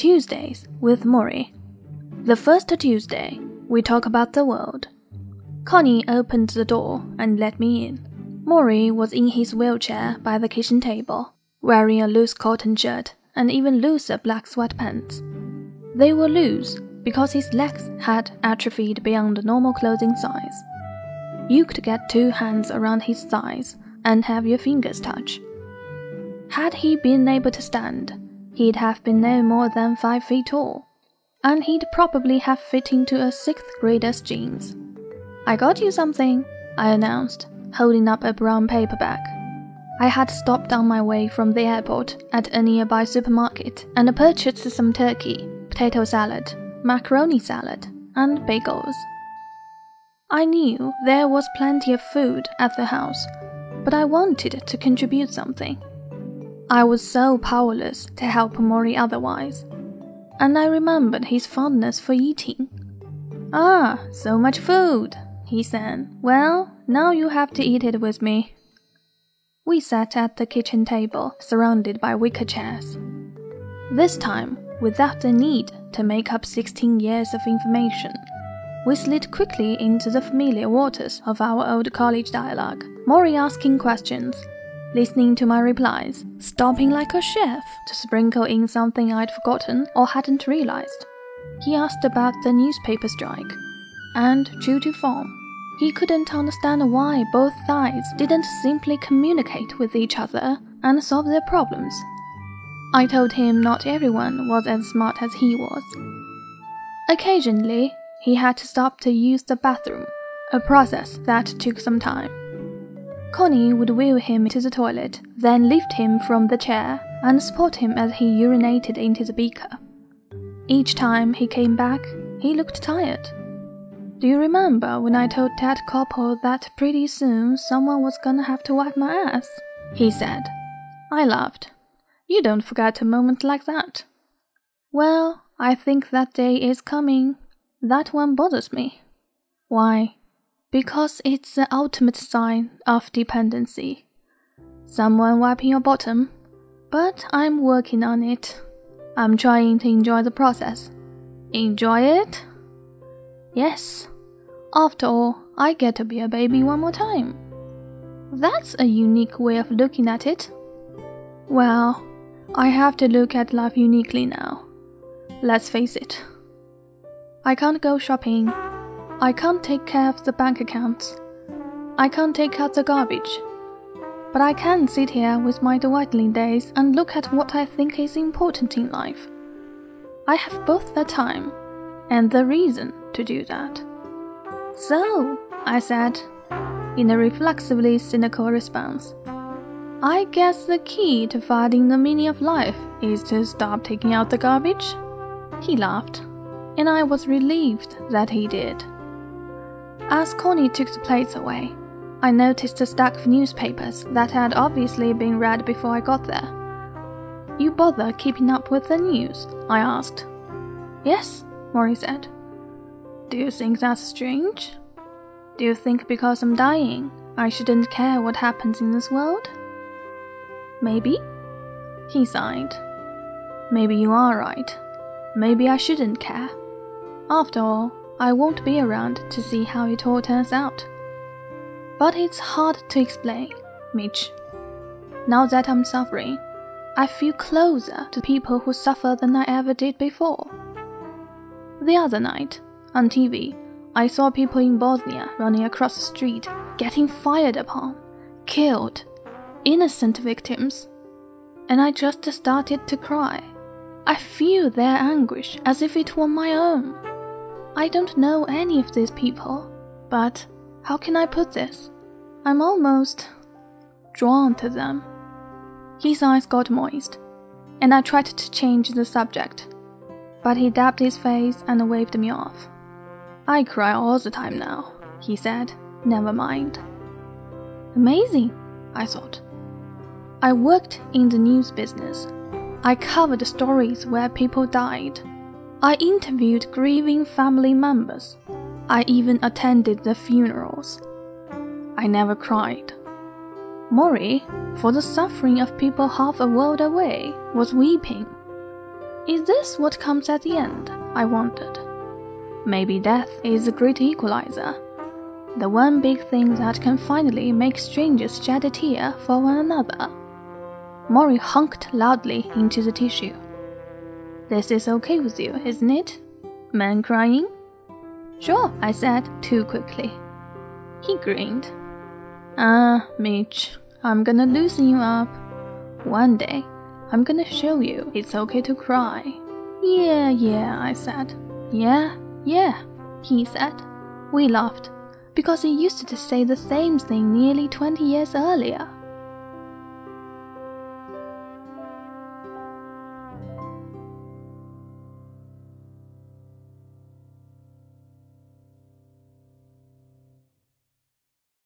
Tuesdays with Morrie. The first Tuesday, we talk about the world. Connie opened the door and let me in. Morrie was in his wheelchair by the kitchen table, wearing a loose cotton shirt and even looser black sweatpants. They were loose because his legs had atrophied beyond the normal clothing size. You could get two hands around his thighs and have your fingers touch. Had he been able to stand, he'd have been no more than five feet tall, and he'd probably have fit into a sixth grader's jeans. I got you something, I announced, holding up a brown paper bag. I had stopped on my way from the airport at a nearby supermarket and purchased some turkey, potato salad, macaroni salad, and bagels. I knew there was plenty of food at the house, but I wanted to contribute something. I was so powerless to help Morrie otherwise, and I remembered his fondness for eating. Ah, so much food, he said. Well, now you have to eat it with me. We sat at the kitchen table, surrounded by wicker chairs. This time, without the need to make up 16 years of information, we slid quickly into the familiar waters of our old college dialogue, Morrie asking questions, listening to my replies, stopping like a chef to sprinkle in something I'd forgotten or hadn't realized. He asked about the newspaper strike, and true to form, he couldn't understand why both sides didn't simply communicate with each other and solve their problems. I told him not everyone was as smart as he was. Occasionally, he had to stop to use the bathroom, a process that took some time. Connie would wheel him to the toilet, then lift him from the chair and support him as he urinated into the beaker. Each time he came back, he looked tired. Do you remember when I told Ted Koppel that pretty soon someone was gonna have to wipe my ass? He said. I laughed. You don't forget a moment like that. Well, I think that day is coming. That one bothers me. Why? Because it's the ultimate sign of dependency. Someone wiping your bottom, but I'm working on it. I'm trying to enjoy the process. Enjoy it? Yes. After all, I get to be a baby one more time. That's a unique way of looking at it. Well, I have to look at life uniquely now. Let's face it. I can't go shopping I can't take care of the bank accounts. I can't take out the garbage. But I can sit here with my dwindling days and look at what I think is important in life. I have both the time and the reason to do that. So, I said, in a reflexively cynical response, I guess the key to finding the meaning of life is to stop taking out the garbage? He laughed, and I was relieved that he did. As Connie took the plates away, I noticed a stack of newspapers that had obviously been read before I got there. You bother keeping up with the news? I asked. Yes, Morrie said. Do you think that's strange? Do you think because I'm dying, I shouldn't care what happens in this world? Maybe. He sighed. Maybe you are right. Maybe I shouldn't care. After all, I won't be around to see how it all turns out. But it's hard to explain, Mitch. Now that I'm suffering, I feel closer to people who suffer than I ever did before. The other night, on TV, I saw people in Bosnia running across the street, getting fired upon, killed, innocent victims. And I just started to cry. I feel their anguish as if it were my own. I don't know any of these people, but how can I put this? I'm almost drawn to them. His eyes got moist, and I tried to change the subject, but he dabbed his face and waved me off. I cry all the time now, he said. Never mind. Amazing, I thought. I worked in the news business. I covered stories where people died I interviewed grieving family members. I even attended the funerals. I never cried. Morrie, for the suffering of people half a world away, was weeping. Is this what comes at the end? I wondered. Maybe death is a great equalizer. The one big thing that can finally make strangers shed a tear for one another. Morrie honked loudly into the tissue. This is okay with you, isn't it? Man crying? Sure, I said too quickly. He grinned. Ah, Mitch, I'm gonna loosen you up. One day, I'm gonna show you it's okay to cry. Yeah, yeah, I said. Yeah, yeah, he said. We laughed, because he used to say the same thing nearly 20 years earlier.